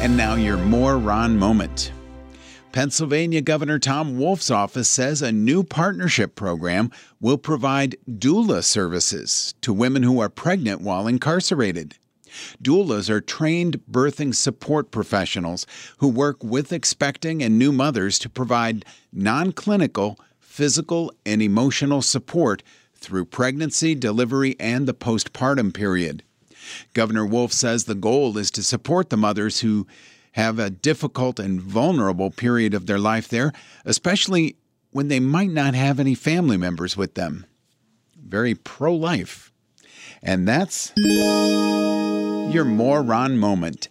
And now your more Ron moment. Pennsylvania Governor Tom Wolf's office says a new partnership program will provide doula services to women who are pregnant while incarcerated. Doulas are trained birthing support professionals who work with expecting and new mothers to provide non clinical, physical, and emotional support through pregnancy, delivery, and the postpartum period. Governor Wolf says the goal is to support the mothers who have a difficult and vulnerable period of their life there, especially when they might not have any family members with them. Very pro life. And that's your more Ron moment.